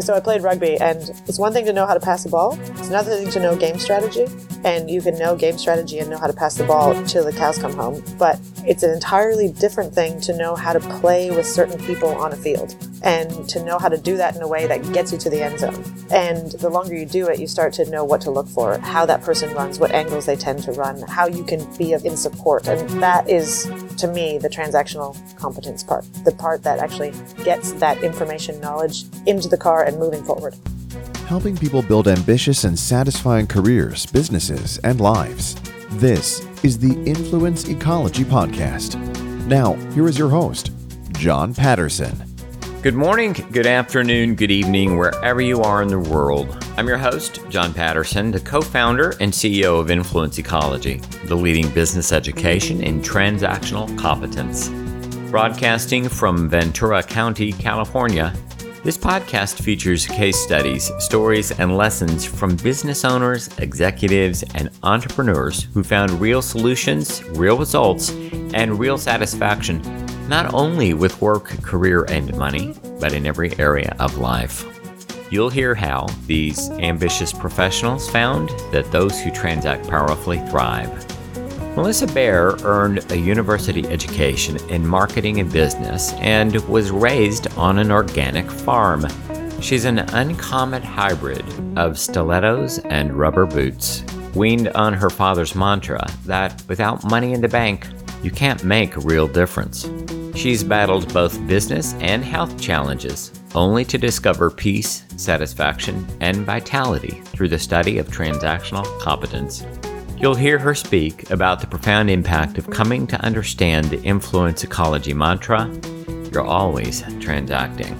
So I played rugby, and it's one thing to know how to pass the ball, it's another thing to know game strategy. And you can know game strategy and know how to pass the ball till the cows come home. But it's an entirely different thing to know how to play with certain people on a field and to know how to do that in a way that gets you to the end zone. And the longer you do it, you start to know what to look for, how that person runs, what angles they tend to run, how you can be in support. And that is, to me, the transactional competence part, the part that actually gets that information knowledge into the car and moving forward. Helping people build ambitious and satisfying careers, businesses, and lives. This is the Influence Ecology Podcast. Now, here is your host, John Patterson. Good morning, good afternoon, good evening, wherever you are in the world. I'm your host, John Patterson, the co founder and CEO of Influence Ecology, the leading business education in transactional competence. Broadcasting from Ventura County, California, this podcast features case studies, stories, and lessons from business owners, executives, and entrepreneurs who found real solutions, real results, and real satisfaction not only with work, career, and money, but in every area of life. You'll hear how these ambitious professionals found that those who transact powerfully thrive. Melissa Bear earned a university education in marketing and business and was raised on an organic farm. She's an uncommon hybrid of stilettos and rubber boots, weaned on her father's mantra that without money in the bank, you can't make a real difference. She's battled both business and health challenges, only to discover peace, satisfaction, and vitality through the study of transactional competence. You'll hear her speak about the profound impact of coming to understand the influence ecology mantra you're always transacting.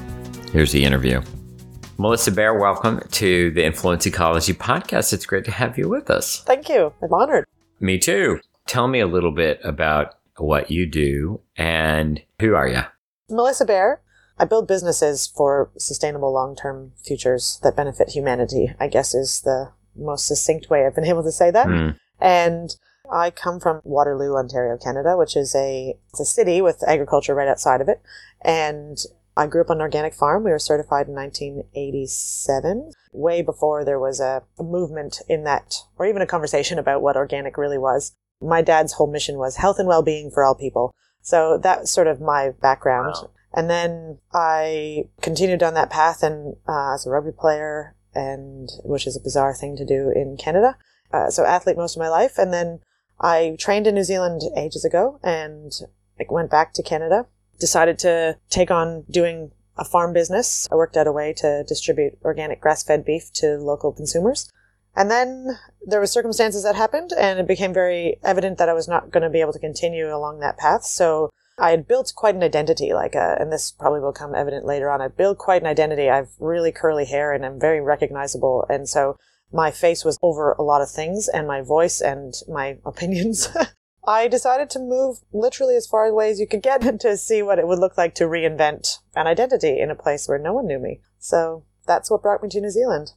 Here's the interview. Melissa Bear, welcome to the Influence Ecology podcast. It's great to have you with us. Thank you. I'm honored. Me too. Tell me a little bit about what you do, and who are you? Melissa Bear. I build businesses for sustainable long term futures that benefit humanity, I guess is the most succinct way I've been able to say that. Mm. And I come from Waterloo, Ontario, Canada, which is a, it's a city with agriculture right outside of it. And I grew up on an organic farm. We were certified in 1987, way before there was a, movement in that, or even a conversation about what organic really was my dad's whole mission was health and well-being for all people. So that's sort of my background. Wow. And then I continued down that path and uh, as a rugby player, and which is a bizarre thing to do in Canada. Uh, so athlete most of my life, and then I trained in New Zealand ages ago, and like went back to Canada. Decided to take on doing a farm business. I worked out a way to distribute organic grass-fed beef to local consumers. And then there were circumstances that happened and it became very evident that I was not going to be able to continue along that path. So I had built quite an identity, like, uh, and this probably will come evident later on. I built quite an identity. I've really curly hair and I'm very recognizable. And so my face was over a lot of things and my voice and my opinions. I decided to move literally as far away as you could get to see what it would look like to reinvent an identity in a place where no one knew me. So that's what brought me to New Zealand.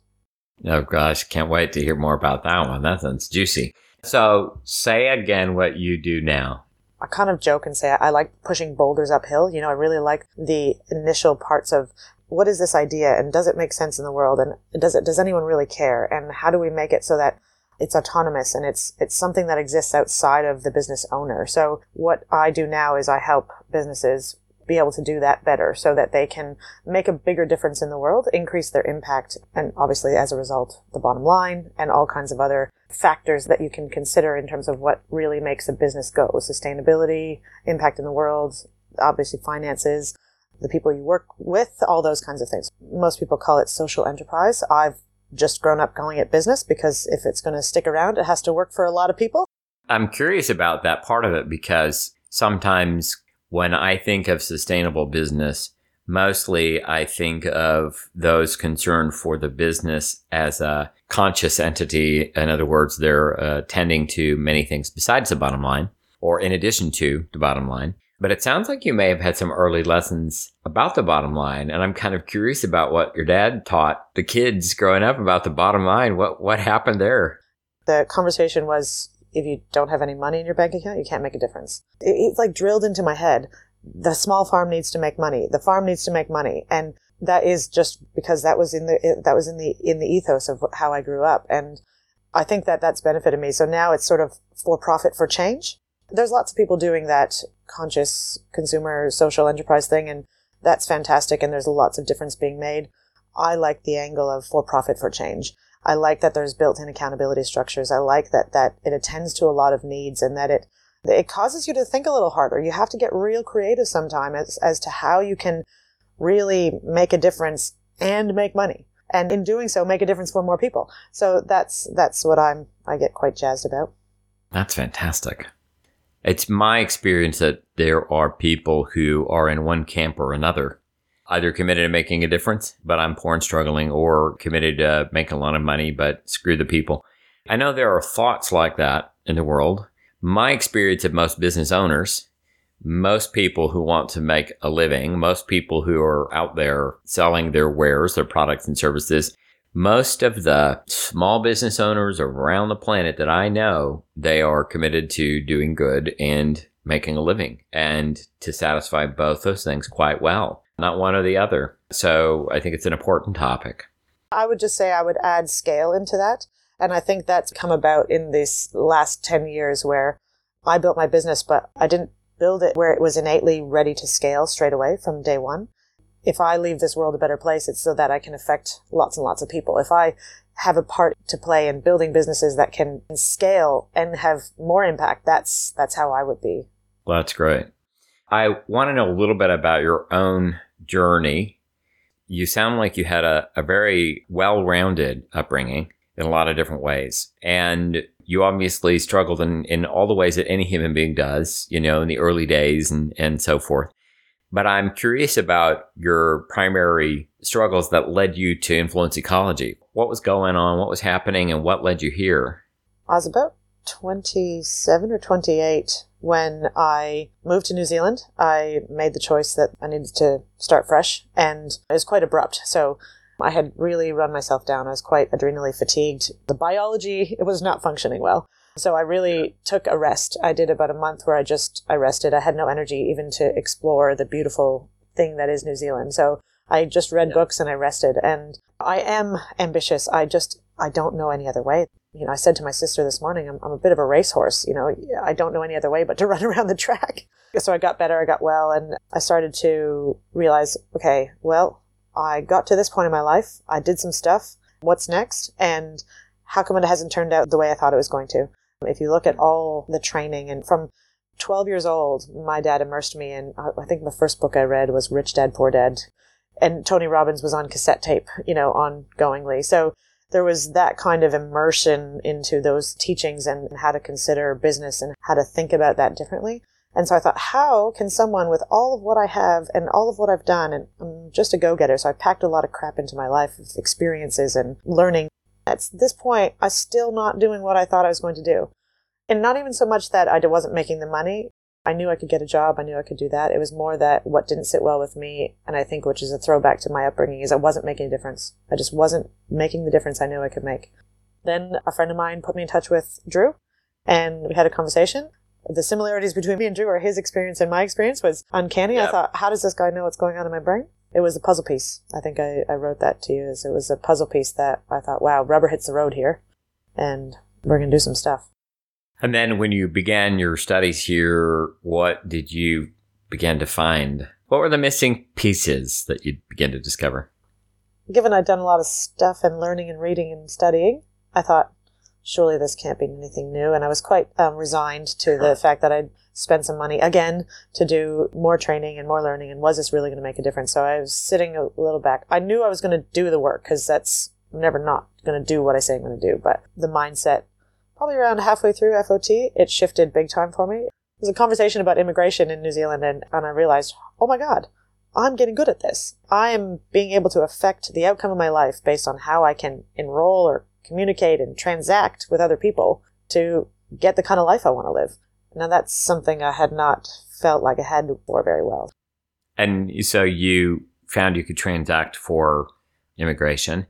Oh gosh, can't wait to hear more about that one. That sounds juicy. So, say again what you do now. I kind of joke and say I like pushing boulders uphill. You know, I really like the initial parts of what is this idea and does it make sense in the world and does it does anyone really care and how do we make it so that it's autonomous and it's it's something that exists outside of the business owner. So what I do now is I help businesses be able to do that better so that they can make a bigger difference in the world, increase their impact, and obviously as a result, the bottom line and all kinds of other factors that you can consider in terms of what really makes a business go. Sustainability, impact in the world, obviously finances, the people you work with, all those kinds of things. Most people call it social enterprise. I've just grown up calling it business because if it's going to stick around, it has to work for a lot of people. I'm curious about that part of it because sometimes when I think of sustainable business, mostly I think of those concerned for the business as a conscious entity. In other words, they're uh, tending to many things besides the bottom line or in addition to the bottom line. But it sounds like you may have had some early lessons about the bottom line. And I'm kind of curious about what your dad taught the kids growing up about the bottom line. What, what happened there? The conversation was if you don't have any money in your bank account, you can't make a difference. It's like drilled into my head. The small farm needs to make money. The farm needs to make money. And that is just because that was in the that was in the in the ethos of how I grew up, and I think that that's benefited me. So now it's sort of for profit for change. There's lots of people doing that conscious consumer social enterprise thing, and that's fantastic. And there's lots of difference being made. I like the angle of for profit for change. I like that there's built-in accountability structures. I like that that it attends to a lot of needs and that it it causes you to think a little harder. You have to get real creative sometime as, as to how you can really make a difference and make money. And in doing so, make a difference for more people. So that's, that's what I'm, I get quite jazzed about. That's fantastic. It's my experience that there are people who are in one camp or another, either committed to making a difference, but I'm poor and struggling, or committed to making a lot of money, but screw the people. I know there are thoughts like that in the world. My experience of most business owners most people who want to make a living, most people who are out there selling their wares, their products and services, most of the small business owners around the planet that I know, they are committed to doing good and making a living and to satisfy both those things quite well, not one or the other. So I think it's an important topic. I would just say I would add scale into that. And I think that's come about in these last 10 years where I built my business, but I didn't build it where it was innately ready to scale straight away from day one. If I leave this world a better place, it's so that I can affect lots and lots of people. If I have a part to play in building businesses that can scale and have more impact, that's that's how I would be. Well, that's great. I want to know a little bit about your own journey. You sound like you had a, a very well rounded upbringing in a lot of different ways. And you obviously struggled in, in all the ways that any human being does, you know, in the early days and, and so forth. But I'm curious about your primary struggles that led you to influence ecology. What was going on? What was happening? And what led you here? I was about 27 or 28 when I moved to New Zealand. I made the choice that I needed to start fresh, and it was quite abrupt. So I had really run myself down. I was quite adrenally fatigued. The biology, it was not functioning well. So I really took a rest. I did about a month where I just, I rested. I had no energy even to explore the beautiful thing that is New Zealand. So I just read yeah. books and I rested. And I am ambitious. I just, I don't know any other way. You know, I said to my sister this morning, I'm, I'm a bit of a racehorse. You know, I don't know any other way but to run around the track. So I got better, I got well, and I started to realize, okay, well, I got to this point in my life. I did some stuff. What's next? And how come it hasn't turned out the way I thought it was going to? If you look at all the training and from 12 years old, my dad immersed me in, I think the first book I read was Rich Dad, Poor Dad. And Tony Robbins was on cassette tape, you know, ongoingly. So there was that kind of immersion into those teachings and how to consider business and how to think about that differently. And so I thought, how can someone with all of what I have and all of what I've done, and I'm just a go getter, so I packed a lot of crap into my life of experiences and learning. At this point, I'm still not doing what I thought I was going to do. And not even so much that I wasn't making the money. I knew I could get a job. I knew I could do that. It was more that what didn't sit well with me, and I think which is a throwback to my upbringing, is I wasn't making a difference. I just wasn't making the difference I knew I could make. Then a friend of mine put me in touch with Drew, and we had a conversation the similarities between me and Drew or his experience and my experience was uncanny. Yep. I thought, how does this guy know what's going on in my brain? It was a puzzle piece. I think I, I wrote that to you as it was a puzzle piece that I thought, wow, rubber hits the road here and we're going to do some stuff. And then when you began your studies here, what did you begin to find? What were the missing pieces that you began to discover? Given I'd done a lot of stuff and learning and reading and studying, I thought, surely this can't be anything new. And I was quite um, resigned to the fact that I'd spend some money again to do more training and more learning. And was this really going to make a difference? So I was sitting a little back. I knew I was going to do the work because that's I'm never not going to do what I say I'm going to do. But the mindset, probably around halfway through FOT, it shifted big time for me. There was a conversation about immigration in New Zealand, and, and I realized, oh my God, I'm getting good at this. I am being able to affect the outcome of my life based on how I can enroll or communicate and transact with other people to get the kind of life I want to live. Now, that's something I had not felt like I had before very well. And so you found you could transact for immigration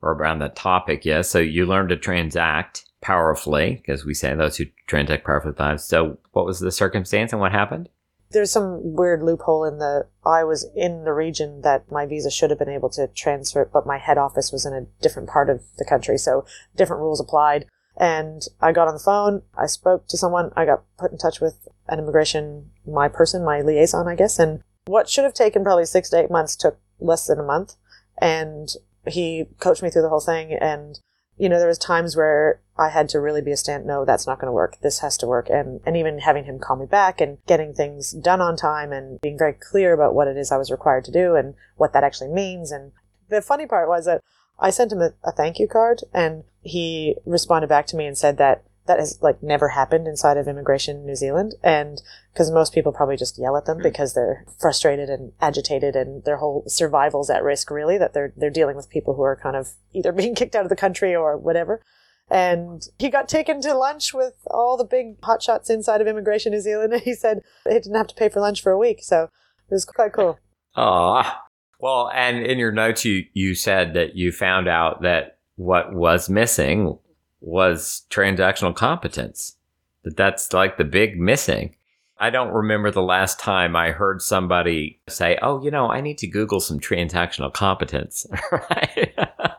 or around that topic, yes. So you learned to transact powerfully, because we say those who transact powerfully lives. So what was the circumstance and what happened? There's some weird loophole in the I was in the region that my visa should have been able to transfer, but my head office was in a different part of the country, so different rules applied. And I got on the phone, I spoke to someone, I got put in touch with an immigration, my person, my liaison, I guess, and what should have taken probably six to eight months took less than a month. And he coached me through the whole thing and you know, there was times where I had to really be a stand. No, that's not going to work. This has to work. And, and even having him call me back and getting things done on time and being very clear about what it is I was required to do and what that actually means. And the funny part was that I sent him a, a thank you card and he responded back to me and said that that has like never happened inside of immigration in New Zealand. And because most people probably just yell at them hmm. because they're frustrated and agitated and their whole survival's at risk really that they're they're dealing with people who are kind of either being kicked out of the country or whatever. And he got taken to lunch with all the big hotshots inside of Immigration New Zealand, and he said he didn't have to pay for lunch for a week, so it was quite cool. Ah, well, and in your notes, you you said that you found out that what was missing was transactional competence. That that's like the big missing. I don't remember the last time I heard somebody say, "Oh, you know, I need to Google some transactional competence." right?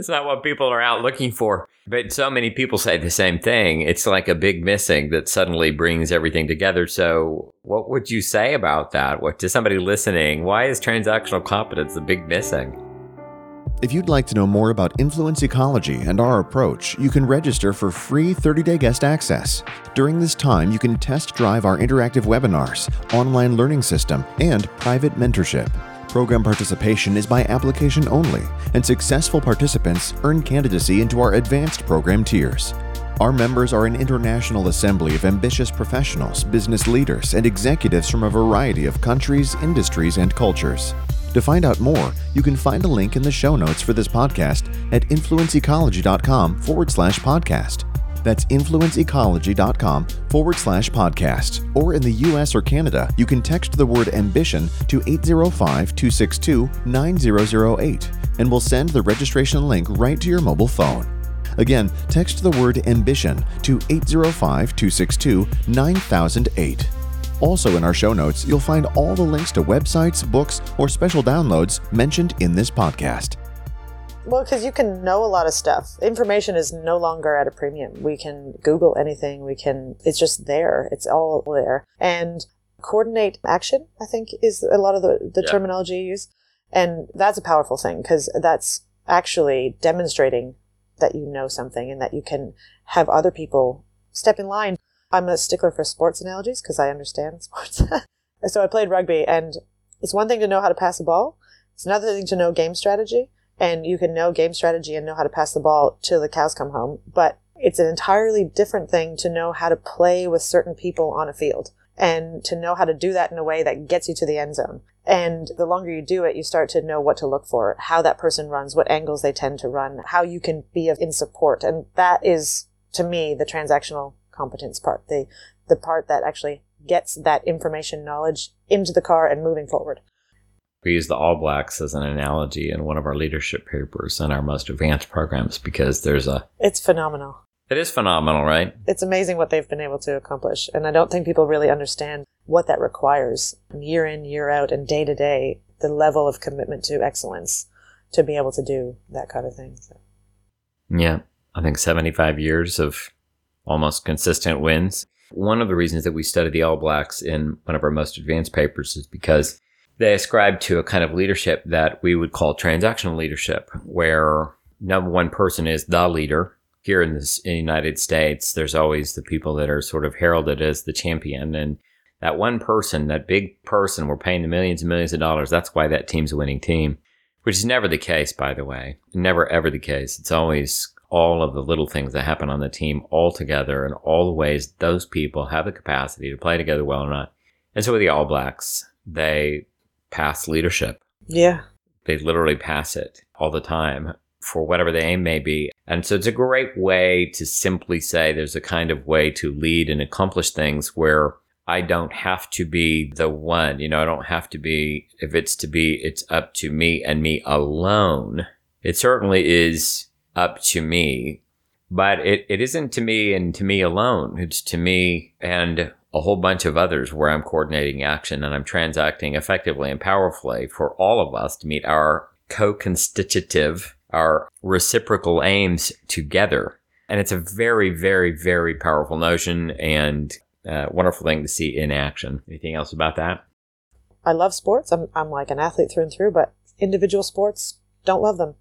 it's not what people are out looking for. But so many people say the same thing. It's like a big missing that suddenly brings everything together. So, what would you say about that? What to somebody listening? Why is transactional competence the big missing? If you'd like to know more about influence ecology and our approach, you can register for free 30 day guest access. During this time, you can test drive our interactive webinars, online learning system, and private mentorship. Program participation is by application only, and successful participants earn candidacy into our advanced program tiers. Our members are an international assembly of ambitious professionals, business leaders, and executives from a variety of countries, industries, and cultures. To find out more, you can find a link in the show notes for this podcast at influenceecology.com forward slash podcast. That's influenceecology.com forward slash podcast. Or in the US or Canada, you can text the word ambition to 805 262 9008 and we'll send the registration link right to your mobile phone. Again, text the word ambition to 805 262 9008. Also, in our show notes, you'll find all the links to websites, books, or special downloads mentioned in this podcast. Well, because you can know a lot of stuff. Information is no longer at a premium. We can Google anything. We can, it's just there. It's all there. And coordinate action, I think, is a lot of the, the yeah. terminology used. And that's a powerful thing because that's actually demonstrating that you know something and that you can have other people step in line I'm a stickler for sports analogies because I understand sports. so I played rugby, and it's one thing to know how to pass a ball. It's another thing to know game strategy, and you can know game strategy and know how to pass the ball till the cows come home. But it's an entirely different thing to know how to play with certain people on a field and to know how to do that in a way that gets you to the end zone. And the longer you do it, you start to know what to look for, how that person runs, what angles they tend to run, how you can be in support. And that is, to me, the transactional competence part, the the part that actually gets that information knowledge into the car and moving forward. We use the All Blacks as an analogy in one of our leadership papers in our most advanced programs because there's a It's phenomenal. It is phenomenal, right? It's amazing what they've been able to accomplish. And I don't think people really understand what that requires year in, year out, and day to day, the level of commitment to excellence to be able to do that kind of thing. So. Yeah. I think 75 years of almost consistent wins. One of the reasons that we studied the All Blacks in one of our most advanced papers is because they ascribe to a kind of leadership that we would call transactional leadership, where number one person is the leader. Here in, this, in the United States, there's always the people that are sort of heralded as the champion. And that one person, that big person, we're paying the millions and millions of dollars. That's why that team's a winning team, which is never the case, by the way. Never ever the case. It's always all of the little things that happen on the team all together and all the ways those people have the capacity to play together well or not. And so with the All Blacks, they pass leadership. Yeah. They literally pass it all the time for whatever the aim may be. And so it's a great way to simply say there's a kind of way to lead and accomplish things where I don't have to be the one. You know, I don't have to be, if it's to be, it's up to me and me alone. It certainly is up to me, but it, it isn't to me and to me alone. It's to me and a whole bunch of others where I'm coordinating action and I'm transacting effectively and powerfully for all of us to meet our co-constitutive, our reciprocal aims together. And it's a very, very, very powerful notion and a wonderful thing to see in action. Anything else about that? I love sports. I'm, I'm like an athlete through and through, but individual sports, don't love them.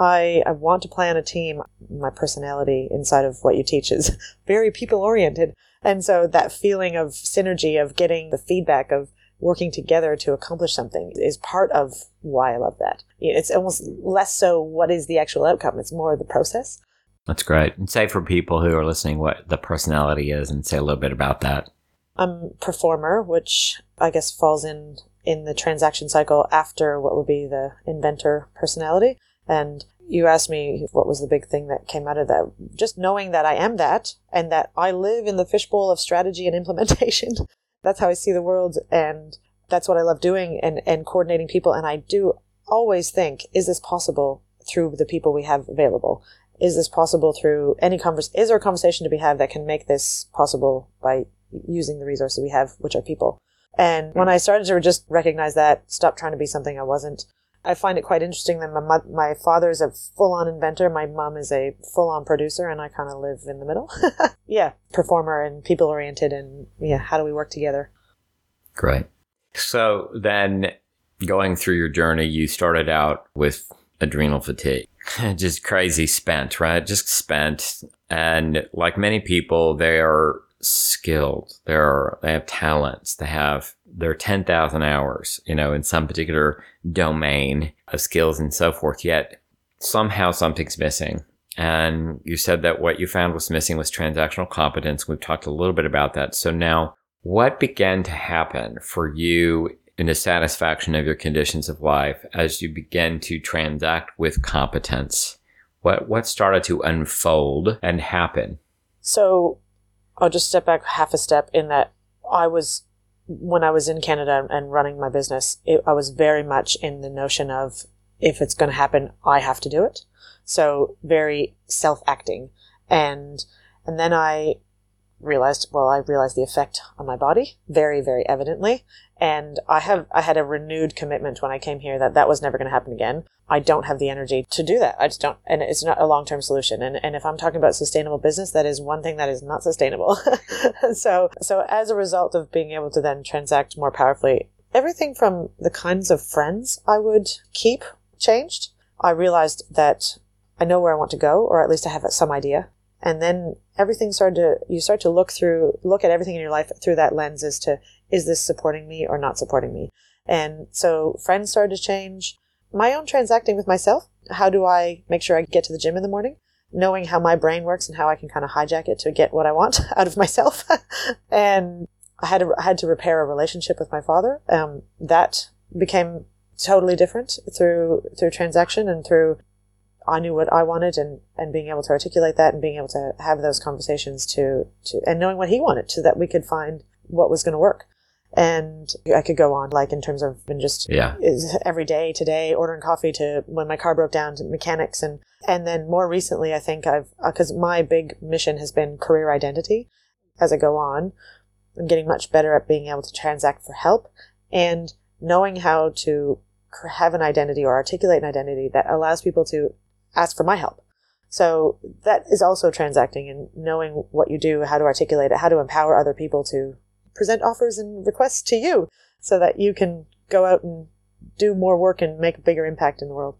I, I want to play on a team. My personality inside of what you teach is very people oriented. And so that feeling of synergy, of getting the feedback, of working together to accomplish something is part of why I love that. It's almost less so what is the actual outcome, it's more the process. That's great. And say for people who are listening what the personality is and say a little bit about that. I'm performer, which I guess falls in in the transaction cycle after what would be the inventor personality. And you asked me what was the big thing that came out of that. Just knowing that I am that and that I live in the fishbowl of strategy and implementation. that's how I see the world. And that's what I love doing and, and coordinating people. And I do always think, is this possible through the people we have available? Is this possible through any conversation? Is there a conversation to be had that can make this possible by using the resources we have, which are people? And when I started to just recognize that, stop trying to be something I wasn't, I find it quite interesting that my, my father is a full on inventor, my mom is a full on producer, and I kind of live in the middle. yeah, performer and people oriented, and yeah, how do we work together? Great. So then going through your journey, you started out with adrenal fatigue. Just crazy spent, right? Just spent. And like many people, they are skilled. They're, they have talents. They have their 10,000 hours, you know, in some particular domain of skills and so forth. Yet somehow something's missing. And you said that what you found was missing was transactional competence. We've talked a little bit about that. So now what began to happen for you in the satisfaction of your conditions of life as you began to transact with competence? What, what started to unfold and happen? So I'll just step back half a step in that I was, when I was in Canada and running my business, it, I was very much in the notion of if it's going to happen, I have to do it. So very self acting. And, and then I realized, well, I realized the effect on my body very, very evidently. And I have, I had a renewed commitment when I came here that that was never going to happen again. I don't have the energy to do that. I just don't, and it's not a long-term solution. And, and if I'm talking about sustainable business, that is one thing that is not sustainable. so, so as a result of being able to then transact more powerfully, everything from the kinds of friends I would keep changed. I realized that I know where I want to go, or at least I have some idea and then everything started to you start to look through look at everything in your life through that lens as to is this supporting me or not supporting me? And so friends started to change. My own transacting with myself how do i make sure i get to the gym in the morning? Knowing how my brain works and how i can kind of hijack it to get what i want out of myself. And i had to, I had to repair a relationship with my father. Um, that became totally different through through transaction and through I knew what I wanted and, and being able to articulate that and being able to have those conversations to, to and knowing what he wanted so that we could find what was going to work. And I could go on like in terms of just yeah. every day today, ordering coffee to when my car broke down to mechanics. And, and then more recently, I think I've, because uh, my big mission has been career identity as I go on. I'm getting much better at being able to transact for help and knowing how to have an identity or articulate an identity that allows people to ask for my help. So that is also transacting and knowing what you do, how to articulate it, how to empower other people to present offers and requests to you so that you can go out and do more work and make a bigger impact in the world.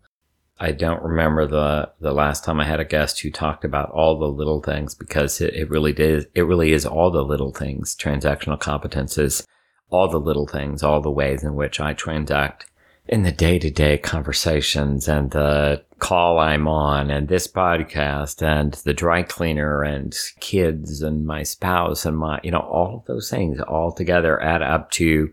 I don't remember the the last time I had a guest who talked about all the little things because it, it really did it really is all the little things. Transactional competences, all the little things, all the ways in which I transact in the day to day conversations and the call I'm on and this podcast and the dry cleaner and kids and my spouse and my, you know, all of those things all together add up to,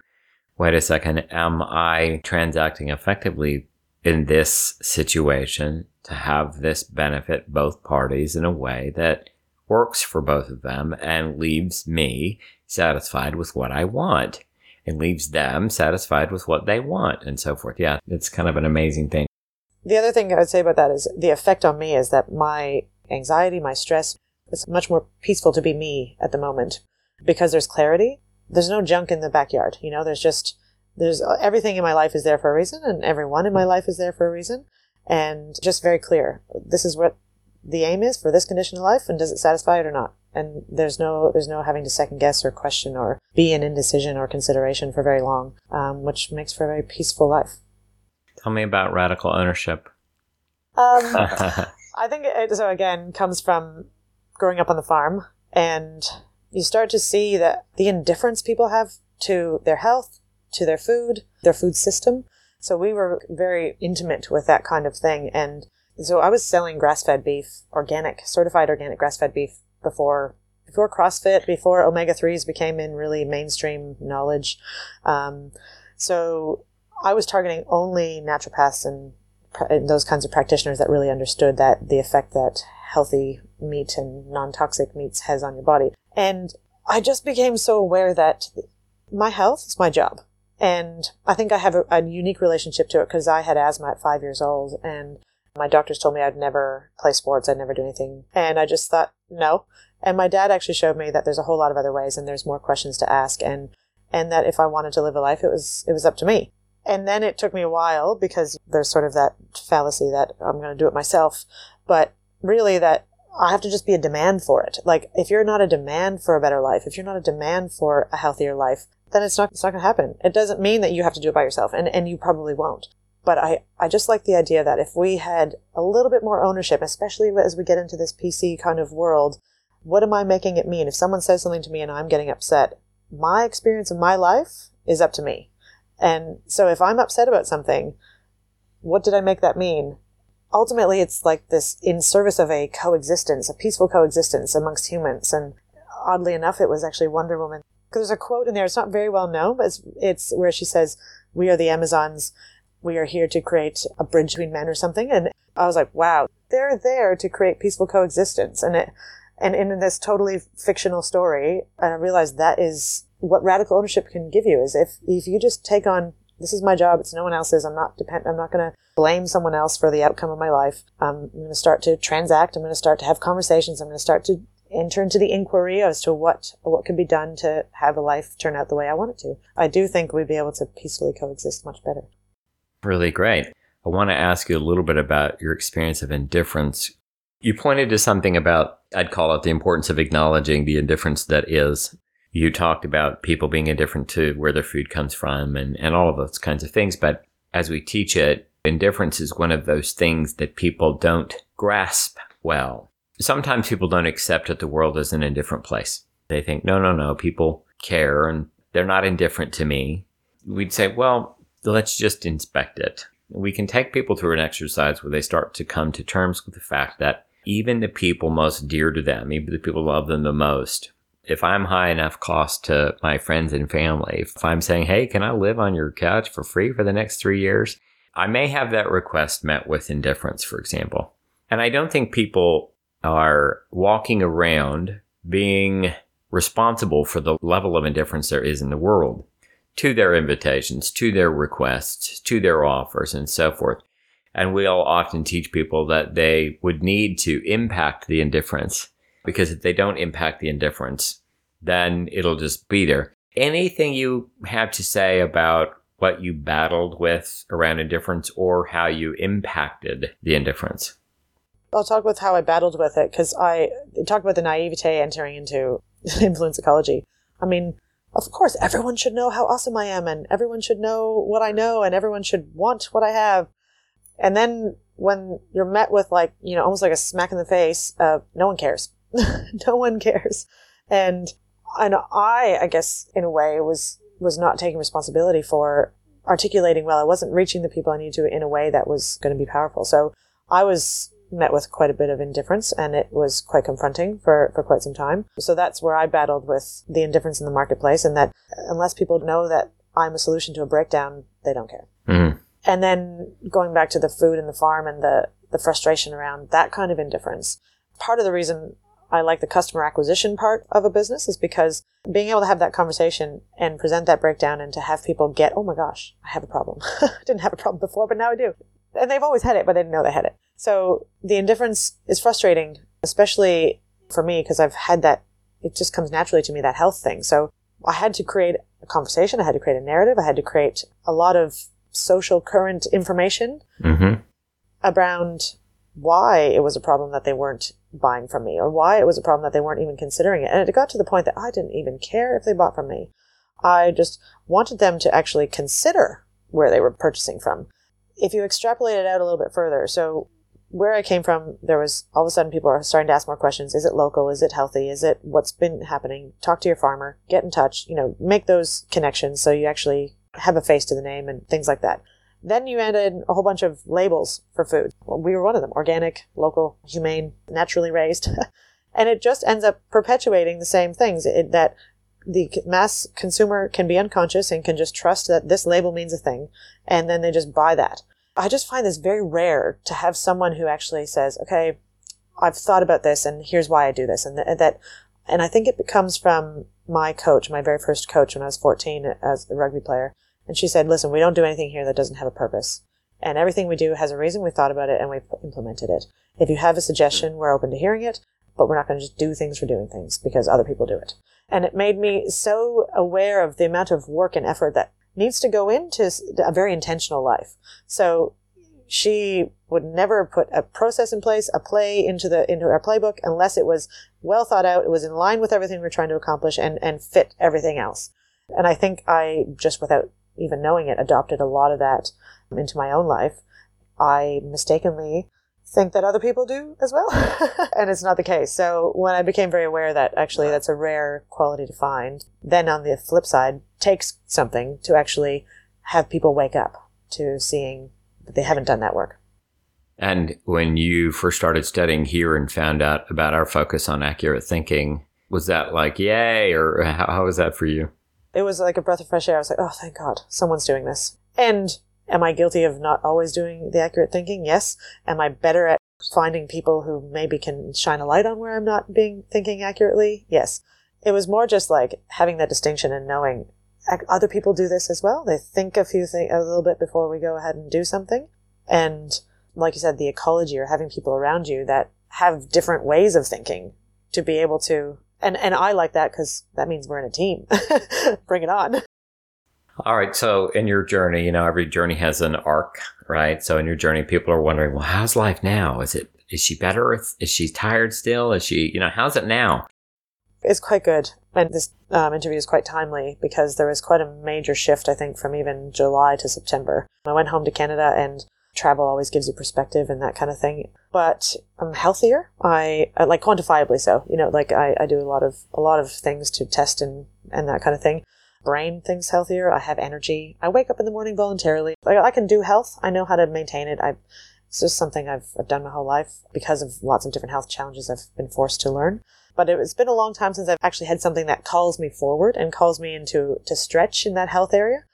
wait a second, am I transacting effectively in this situation to have this benefit both parties in a way that works for both of them and leaves me satisfied with what I want? and leaves them satisfied with what they want and so forth. Yeah, it's kind of an amazing thing. The other thing I would say about that is the effect on me is that my anxiety, my stress, it's much more peaceful to be me at the moment. because there's clarity. There's no junk in the backyard. You know, there's just, there's everything in my life is there for a reason and everyone in my life is there for a reason. And just very clear. This is what the aim is for this condition of life and does it satisfy it or not? And there's no, there's no having to second guess or question or be in indecision or consideration for very long, um, which makes for a very peaceful life. Tell me about radical ownership. Um, I think it so again comes from growing up on the farm, and you start to see that the indifference people have to their health, to their food, their food system. So we were very intimate with that kind of thing, and so I was selling grass-fed beef, organic, certified organic grass-fed beef before before CrossFit, before omega threes became in really mainstream knowledge. Um, so I was targeting only naturopaths and, and those kinds of practitioners that really understood that the effect that healthy meat and non-toxic meats has on your body. And I just became so aware that my health is my job. And I think I have a, a unique relationship to it because I had asthma at five years old and my doctors told me I'd never play sports, I'd never do anything. And I just thought, no. And my dad actually showed me that there's a whole lot of other ways and there's more questions to ask and and that if I wanted to live a life it was it was up to me. And then it took me a while because there's sort of that fallacy that I'm going to do it myself. But really, that I have to just be a demand for it. Like, if you're not a demand for a better life, if you're not a demand for a healthier life, then it's not, it's not going to happen. It doesn't mean that you have to do it by yourself, and, and you probably won't. But I, I just like the idea that if we had a little bit more ownership, especially as we get into this PC kind of world, what am I making it mean? If someone says something to me and I'm getting upset, my experience of my life is up to me. And so if I'm upset about something, what did I make that mean? Ultimately, it's like this in service of a coexistence, a peaceful coexistence amongst humans. And oddly enough, it was actually Wonder Woman. Because there's a quote in there, it's not very well known, but it's, it's where she says, We are the Amazons. We are here to create a bridge between men or something. And I was like, wow, they're there to create peaceful coexistence. And it, and in this totally fictional story, and I realized that is what radical ownership can give you is if if you just take on this is my job it's no one else's i'm not depend i'm not going to blame someone else for the outcome of my life. Um, I'm going to start to transact i'm going to start to have conversations i'm going to start to enter into the inquiry as to what what can be done to have a life turn out the way i want it to. I do think we'd be able to peacefully coexist much better. Really great. I want to ask you a little bit about your experience of indifference. You pointed to something about i'd call it the importance of acknowledging the indifference that is you talked about people being indifferent to where their food comes from and, and all of those kinds of things. But as we teach it, indifference is one of those things that people don't grasp well. Sometimes people don't accept that the world is an indifferent place. They think, no, no, no, people care and they're not indifferent to me. We'd say, well, let's just inspect it. We can take people through an exercise where they start to come to terms with the fact that even the people most dear to them, even the people who love them the most, if I'm high enough cost to my friends and family, if I'm saying, hey, can I live on your couch for free for the next three years? I may have that request met with indifference, for example. And I don't think people are walking around being responsible for the level of indifference there is in the world to their invitations, to their requests, to their offers, and so forth. And we'll often teach people that they would need to impact the indifference because if they don't impact the indifference, then it'll just be there. Anything you have to say about what you battled with around indifference or how you impacted the indifference? I'll talk with how I battled with it because I talk about the naivete entering into influence ecology. I mean, of course, everyone should know how awesome I am, and everyone should know what I know, and everyone should want what I have. And then when you're met with like, you know, almost like a smack in the face, no one cares. no one cares. And and I, I guess, in a way, was was not taking responsibility for articulating well. I wasn't reaching the people I needed to in a way that was going to be powerful. So I was met with quite a bit of indifference and it was quite confronting for, for quite some time. So that's where I battled with the indifference in the marketplace and that unless people know that I'm a solution to a breakdown, they don't care. Mm. And then going back to the food and the farm and the, the frustration around that kind of indifference, part of the reason I like the customer acquisition part of a business is because being able to have that conversation and present that breakdown and to have people get, oh my gosh, I have a problem. I didn't have a problem before, but now I do. And they've always had it, but they didn't know they had it. So the indifference is frustrating, especially for me, because I've had that it just comes naturally to me that health thing. So I had to create a conversation. I had to create a narrative. I had to create a lot of social current information Mm-hmm. around why it was a problem that they weren't buying from me or why it was a problem that they weren't even considering it. And it got to the point that I didn't even care if they bought from me. I just wanted them to actually consider where they were purchasing from. If you extrapolate it out a little bit further, so where I came from, there was all of a sudden people are starting to ask more questions. Is it local? Is it healthy? Is it what's been happening? Talk to your farmer, get in touch, you know, make those connections so you actually have a face to the name and things like that. Then you added a whole bunch of labels for food. Well, we were one of them organic, local, humane, naturally raised. and it just ends up perpetuating the same things it, that the mass consumer can be unconscious and can just trust that this label means a thing, and then they just buy that. I just find this very rare to have someone who actually says, okay, I've thought about this and here's why I do this. And th- that, and I think it comes from my coach, my very first coach when I was 14 uh, as a rugby player. And she said, listen, we don't do anything here that doesn't have a purpose. And everything we do has a reason. We thought about it and we've implemented it. If you have a suggestion, we're open to hearing it, but we're not going to just do things for doing things because other people do it. And it made me so aware of the amount of work and effort that needs to go into a very intentional life. So she would never put a process in place, a play into the into our playbook unless it was well thought out, it was in line with everything we're trying to accomplish and and fit everything else. And I think I just without even knowing it adopted a lot of that into my own life. I mistakenly think that other people do as well. and it's not the case. So when I became very aware that actually that's a rare quality to find, then on the flip side, takes something to actually have people wake up to seeing that they haven't done that work. And when you first started studying here and found out about our focus on accurate thinking, was that like, yay, or how, how was that for you? It was like a breath of fresh air. I was like, oh, thank God, someone's doing this. And am I guilty of not always doing the accurate thinking? Yes. Am I better at finding people who maybe can shine a light on where I'm not being thinking accurately? Yes. It was more just like having that distinction and knowing other people do this as well. They think a few things a little bit before we go ahead and do something. And like you said, the ecology or having people around you that have different ways of thinking to be able to and and I like that because that means we're in a team. Bring it on. All right. So in your journey, you know, every journey has an arc, right? So in your journey, people are wondering, well, how's life now? Is it is she better? Is she tired still? Is she, you know, how's it now? It's quite good. And this um, interview is quite timely because there was quite a major shift, I think, from even July to September. I went home to Canada and travel always gives you perspective and that kind of thing. But I'm healthier. I, like quantifiably so. You know, like I, I do a lot of a lot of things to test and and that kind of thing. Brain things healthier. I have energy. I wake up in the morning voluntarily. Like I can do health. I know how to maintain it. I it's just something I've, I've done my whole life because of lots of different health challenges I've been forced to learn. But it's been a long time since I've actually had something that calls me forward and calls me into to stretch in that health area.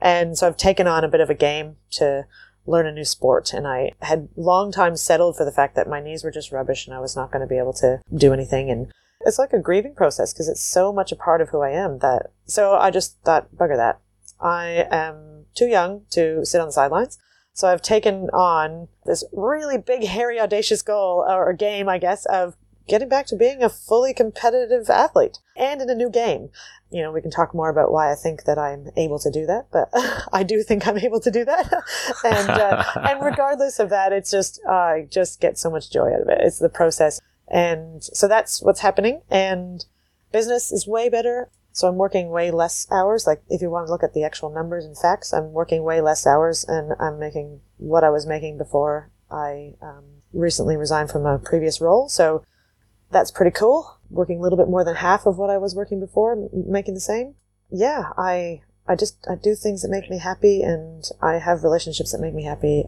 And so I've taken on a bit of a game to learn a new sport. And I had long time settled for the fact that my knees were just rubbish and I was not going to be able to do anything. And it's like a grieving process because it's so much a part of who I am that, so I just thought, bugger that. I am too young to sit on the sidelines. So I've taken on this really big, hairy, audacious goal or game, I guess, of getting back to being a fully competitive athlete and in a new game. You know, we can talk more about why I think that I'm able to do that, but I do think I'm able to do that. and, uh, and regardless of that, it's just, uh, I just get so much joy out of it. It's the process. And so that's what's happening. And business is way better. So I'm working way less hours. Like if you want to look at the actual numbers and facts, I'm working way less hours and I'm making what I was making before I um, recently resigned from a previous role. So that's pretty cool. Working a little bit more than half of what I was working before, making the same. Yeah, I I just I do things that make me happy, and I have relationships that make me happy.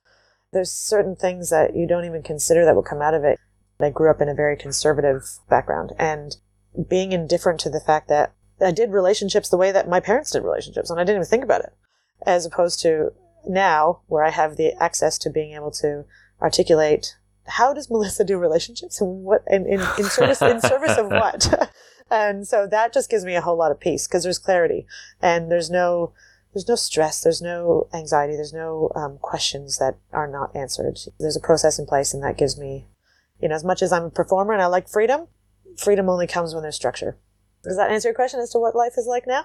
There's certain things that you don't even consider that will come out of it. I grew up in a very conservative background, and being indifferent to the fact that I did relationships the way that my parents did relationships, and I didn't even think about it, as opposed to now where I have the access to being able to articulate how does Melissa do relationships and what in, in, in service in service of what? and so that just gives me a whole lot of peace because there's clarity and there's no there's no stress, there's no anxiety, there's no um, questions that are not answered. There's a process in place, and that gives me, you know, as much as I'm a performer and I like freedom, freedom only comes when there's structure. Does that answer your question as to what life is like now?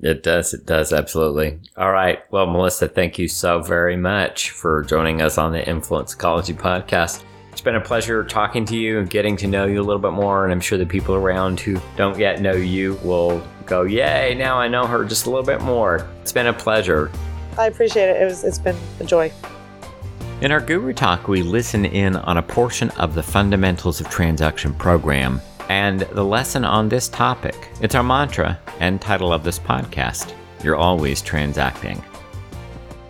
It does. It does. Absolutely. All right. Well, Melissa, thank you so very much for joining us on the Influence Ecology podcast. It's been a pleasure talking to you and getting to know you a little bit more. And I'm sure the people around who don't yet know you will go, Yay, now I know her just a little bit more. It's been a pleasure. I appreciate it. it was, it's been a joy. In our Guru Talk, we listen in on a portion of the Fundamentals of Transaction program and the lesson on this topic. It's our mantra and title of this podcast You're Always Transacting.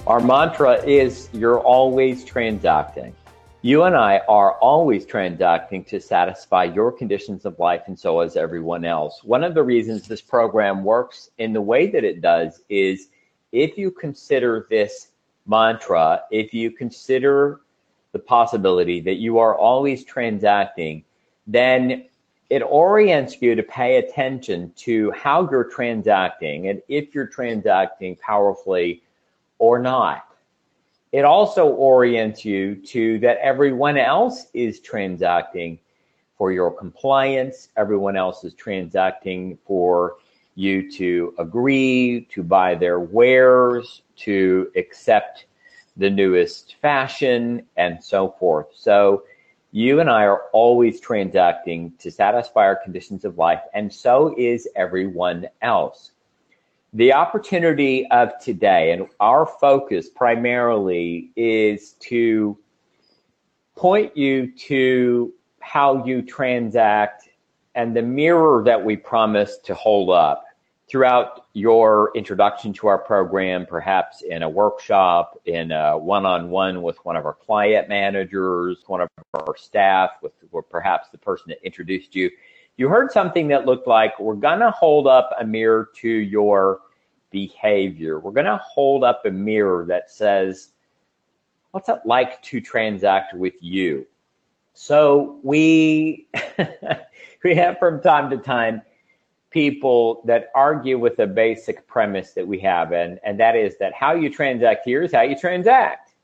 Our mantra is You're Always Transacting. You and I are always transacting to satisfy your conditions of life, and so is everyone else. One of the reasons this program works in the way that it does is if you consider this mantra, if you consider the possibility that you are always transacting, then it orients you to pay attention to how you're transacting and if you're transacting powerfully or not. It also orients you to that everyone else is transacting for your compliance, everyone else is transacting for you to agree, to buy their wares, to accept the newest fashion, and so forth. So you and I are always transacting to satisfy our conditions of life, and so is everyone else. The opportunity of today and our focus primarily is to point you to how you transact and the mirror that we promise to hold up throughout your introduction to our program, perhaps in a workshop, in a one-on-one with one of our client managers, one of our staff, with or perhaps the person that introduced you, you heard something that looked like we're going to hold up a mirror to your behavior. We're going to hold up a mirror that says, what's it like to transact with you? So we we have from time to time people that argue with the basic premise that we have, and, and that is that how you transact here is how you transact.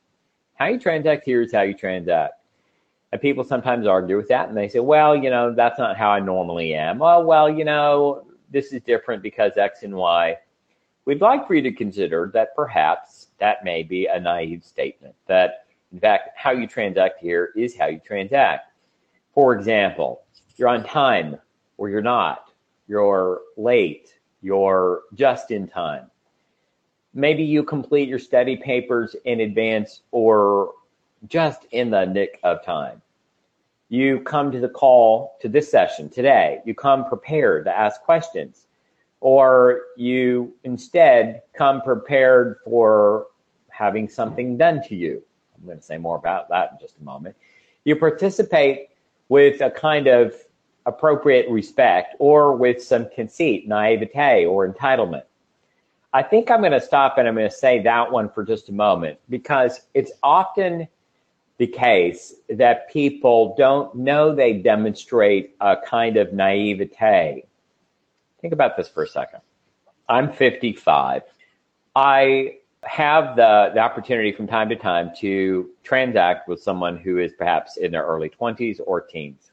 How you transact here is how you transact. And people sometimes argue with that and they say, well, you know, that's not how I normally am. Oh, well, you know, this is different because X and Y. We'd like for you to consider that perhaps that may be a naive statement, that in fact, how you transact here is how you transact. For example, you're on time or you're not, you're late, you're just in time. Maybe you complete your study papers in advance or just in the nick of time. You come to the call to this session today. You come prepared to ask questions, or you instead come prepared for having something done to you. I'm going to say more about that in just a moment. You participate with a kind of appropriate respect or with some conceit, naivete, or entitlement. I think I'm going to stop and I'm going to say that one for just a moment because it's often the case that people don't know they demonstrate a kind of naivete. Think about this for a second. I'm 55. I have the, the opportunity from time to time to transact with someone who is perhaps in their early 20s or teens.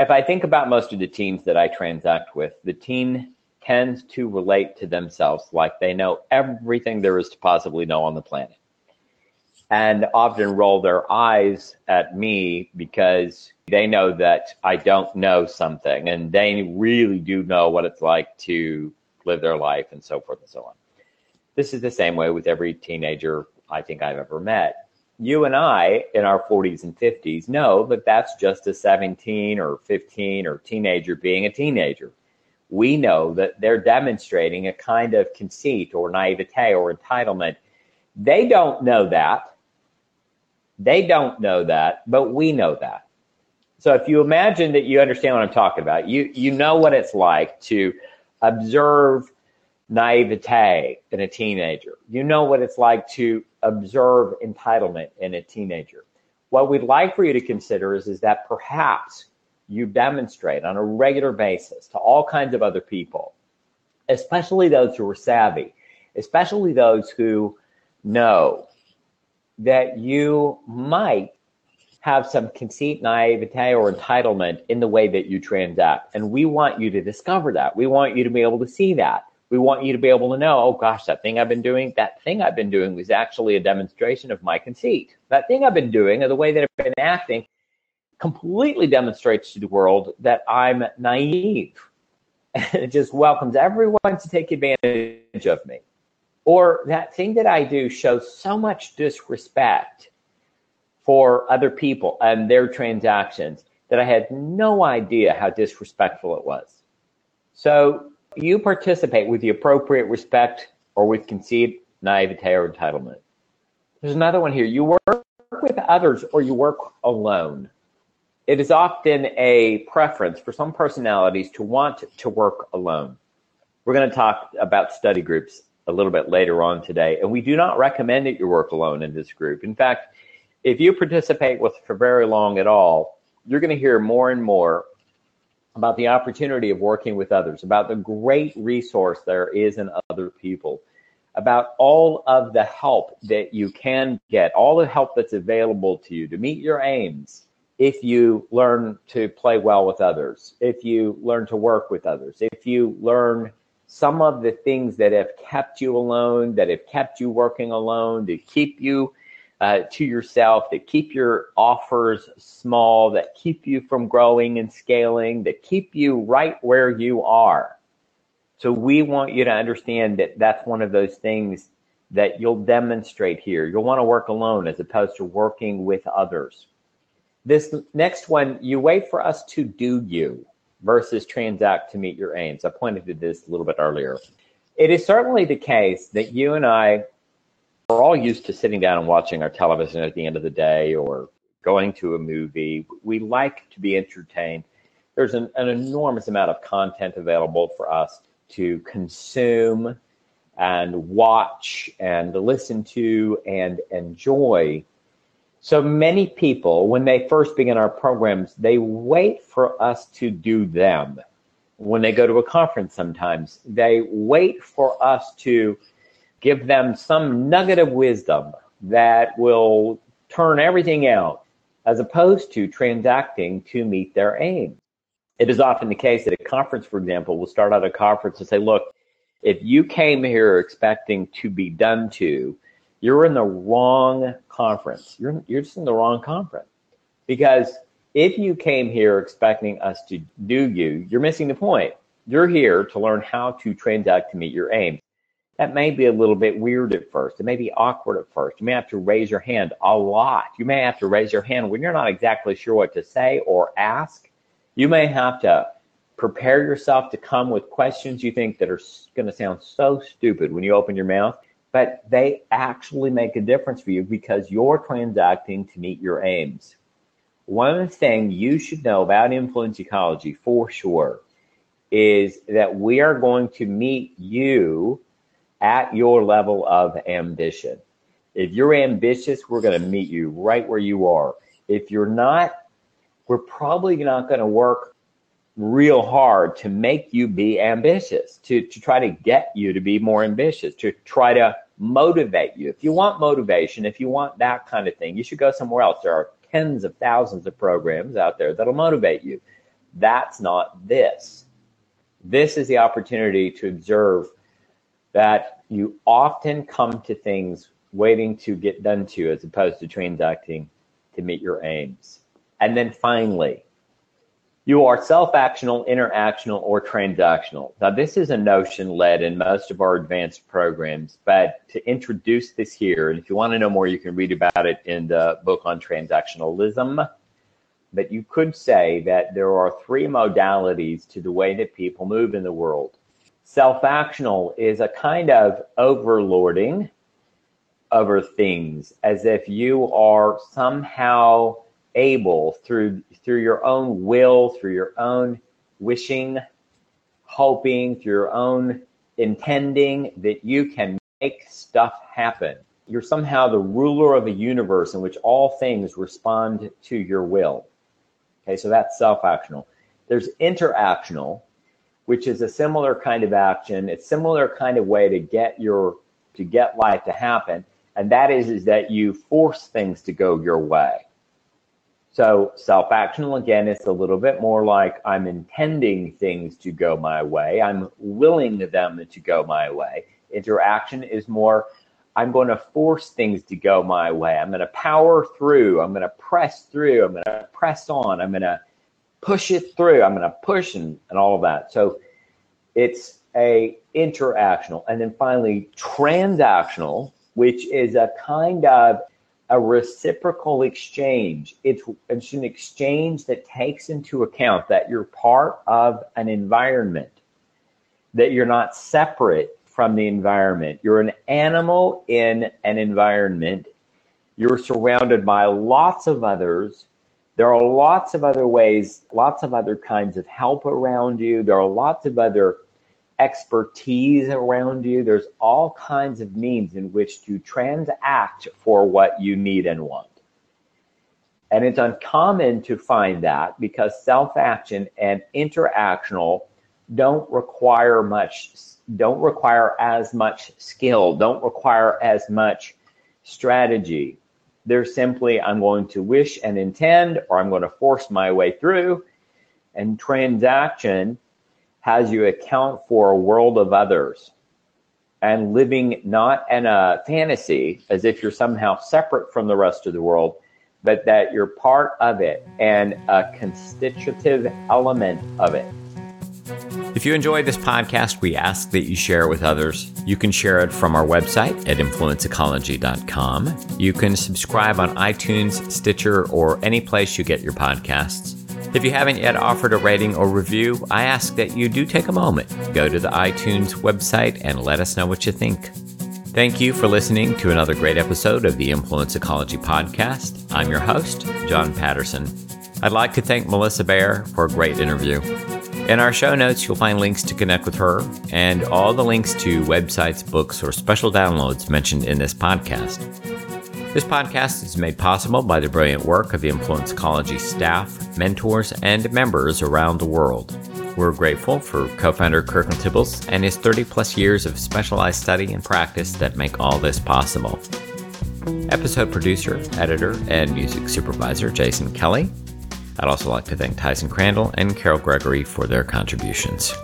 If I think about most of the teens that I transact with, the teen tends to relate to themselves like they know everything there is to possibly know on the planet and often roll their eyes at me because they know that I don't know something and they really do know what it's like to live their life and so forth and so on. This is the same way with every teenager I think I've ever met. You and I in our 40s and 50s know that that's just a 17 or 15 or teenager being a teenager. We know that they're demonstrating a kind of conceit or naivete or entitlement. They don't know that they don't know that, but we know that. So if you imagine that you understand what I'm talking about, you you know what it's like to observe naivete in a teenager. You know what it's like to observe entitlement in a teenager. What we'd like for you to consider is, is that perhaps you demonstrate on a regular basis to all kinds of other people, especially those who are savvy, especially those who know that you might have some conceit, naivete, or entitlement in the way that you transact. And we want you to discover that. We want you to be able to see that. We want you to be able to know, oh gosh, that thing I've been doing, that thing I've been doing was actually a demonstration of my conceit. That thing I've been doing, or the way that I've been acting, completely demonstrates to the world that I'm naive. And it just welcomes everyone to take advantage of me. Or that thing that I do shows so much disrespect for other people and their transactions that I had no idea how disrespectful it was. So you participate with the appropriate respect or with conceit, naivete, or entitlement. There's another one here. You work with others or you work alone. It is often a preference for some personalities to want to work alone. We're going to talk about study groups a little bit later on today, and we do not recommend that you work alone in this group. In fact, if you participate with for very long at all, you're going to hear more and more about the opportunity of working with others, about the great resource there is in other people, about all of the help that you can get, all the help that's available to you to meet your aims if you learn to play well with others, if you learn to work with others, if you learn some of the things that have kept you alone, that have kept you working alone, to keep you uh, to yourself, that keep your offers small, that keep you from growing and scaling, that keep you right where you are. So we want you to understand that that's one of those things that you'll demonstrate here. You'll want to work alone as opposed to working with others. This next one, you wait for us to do you versus transact to meet your aims. I pointed to this a little bit earlier. It is certainly the case that you and I we're all used to sitting down and watching our television at the end of the day or going to a movie. We like to be entertained. There's an, an enormous amount of content available for us to consume and watch and listen to and enjoy. So many people, when they first begin our programs, they wait for us to do them. When they go to a conference, sometimes they wait for us to give them some nugget of wisdom that will turn everything out as opposed to transacting to meet their aim. It is often the case that a conference, for example, will start out a conference and say, look, if you came here expecting to be done to, you're in the wrong conference. You're, you're just in the wrong conference. Because if you came here expecting us to do you, you're missing the point. You're here to learn how to transact to meet your aim that may be a little bit weird at first. It may be awkward at first. You may have to raise your hand a lot. You may have to raise your hand when you're not exactly sure what to say or ask. You may have to prepare yourself to come with questions you think that are going to sound so stupid when you open your mouth, but they actually make a difference for you because you're transacting to meet your aims. One thing you should know about influence ecology for sure is that we are going to meet you at your level of ambition. If you're ambitious, we're going to meet you right where you are. If you're not, we're probably not going to work real hard to make you be ambitious, to, to try to get you to be more ambitious, to try to motivate you. If you want motivation, if you want that kind of thing, you should go somewhere else. There are tens of thousands of programs out there that'll motivate you. That's not this. This is the opportunity to observe that you often come to things waiting to get done to as opposed to transacting to meet your aims. And then finally, you are self-actional, interactional, or transactional. Now, this is a notion led in most of our advanced programs, but to introduce this here, and if you want to know more, you can read about it in the book on transactionalism. But you could say that there are three modalities to the way that people move in the world. Self-actional is a kind of overlording over things as if you are somehow able through through your own will, through your own wishing, hoping, through your own intending that you can make stuff happen. You're somehow the ruler of a universe in which all things respond to your will. Okay, so that's self-actional. There's interactional, which is a similar kind of action. It's similar kind of way to get your to get life to happen, and that is is that you force things to go your way. So self-actional again is a little bit more like I'm intending things to go my way. I'm willing them to go my way. Interaction is more I'm going to force things to go my way. I'm going to power through. I'm going to press through. I'm going to press on. I'm going to push it through. I'm going to push and, and all of that. So it's a interactional. And then finally, transactional, which is a kind of a reciprocal exchange. It's, it's an exchange that takes into account that you're part of an environment, that you're not separate from the environment. You're an animal in an environment. You're surrounded by lots of others. There are lots of other ways, lots of other kinds of help around you. There are lots of other expertise around you. There's all kinds of means in which to transact for what you need and want. And it's uncommon to find that because self action and interactional don't require much, don't require as much skill, don't require as much strategy. They're simply, I'm going to wish and intend, or I'm going to force my way through. And transaction has you account for a world of others and living not in a fantasy as if you're somehow separate from the rest of the world, but that you're part of it and a constitutive element of it. If you enjoyed this podcast, we ask that you share it with others. You can share it from our website at influenceecology.com. You can subscribe on iTunes, Stitcher, or any place you get your podcasts. If you haven't yet offered a rating or review, I ask that you do take a moment, go to the iTunes website, and let us know what you think. Thank you for listening to another great episode of the Influence Ecology Podcast. I'm your host, John Patterson. I'd like to thank Melissa Bear for a great interview. In our show notes, you'll find links to connect with her and all the links to websites, books, or special downloads mentioned in this podcast. This podcast is made possible by the brilliant work of the Influence Ecology staff, mentors, and members around the world. We're grateful for co founder Kirkland Tibbels and his 30 plus years of specialized study and practice that make all this possible. Episode producer, editor, and music supervisor Jason Kelly. I'd also like to thank Tyson Crandall and Carol Gregory for their contributions.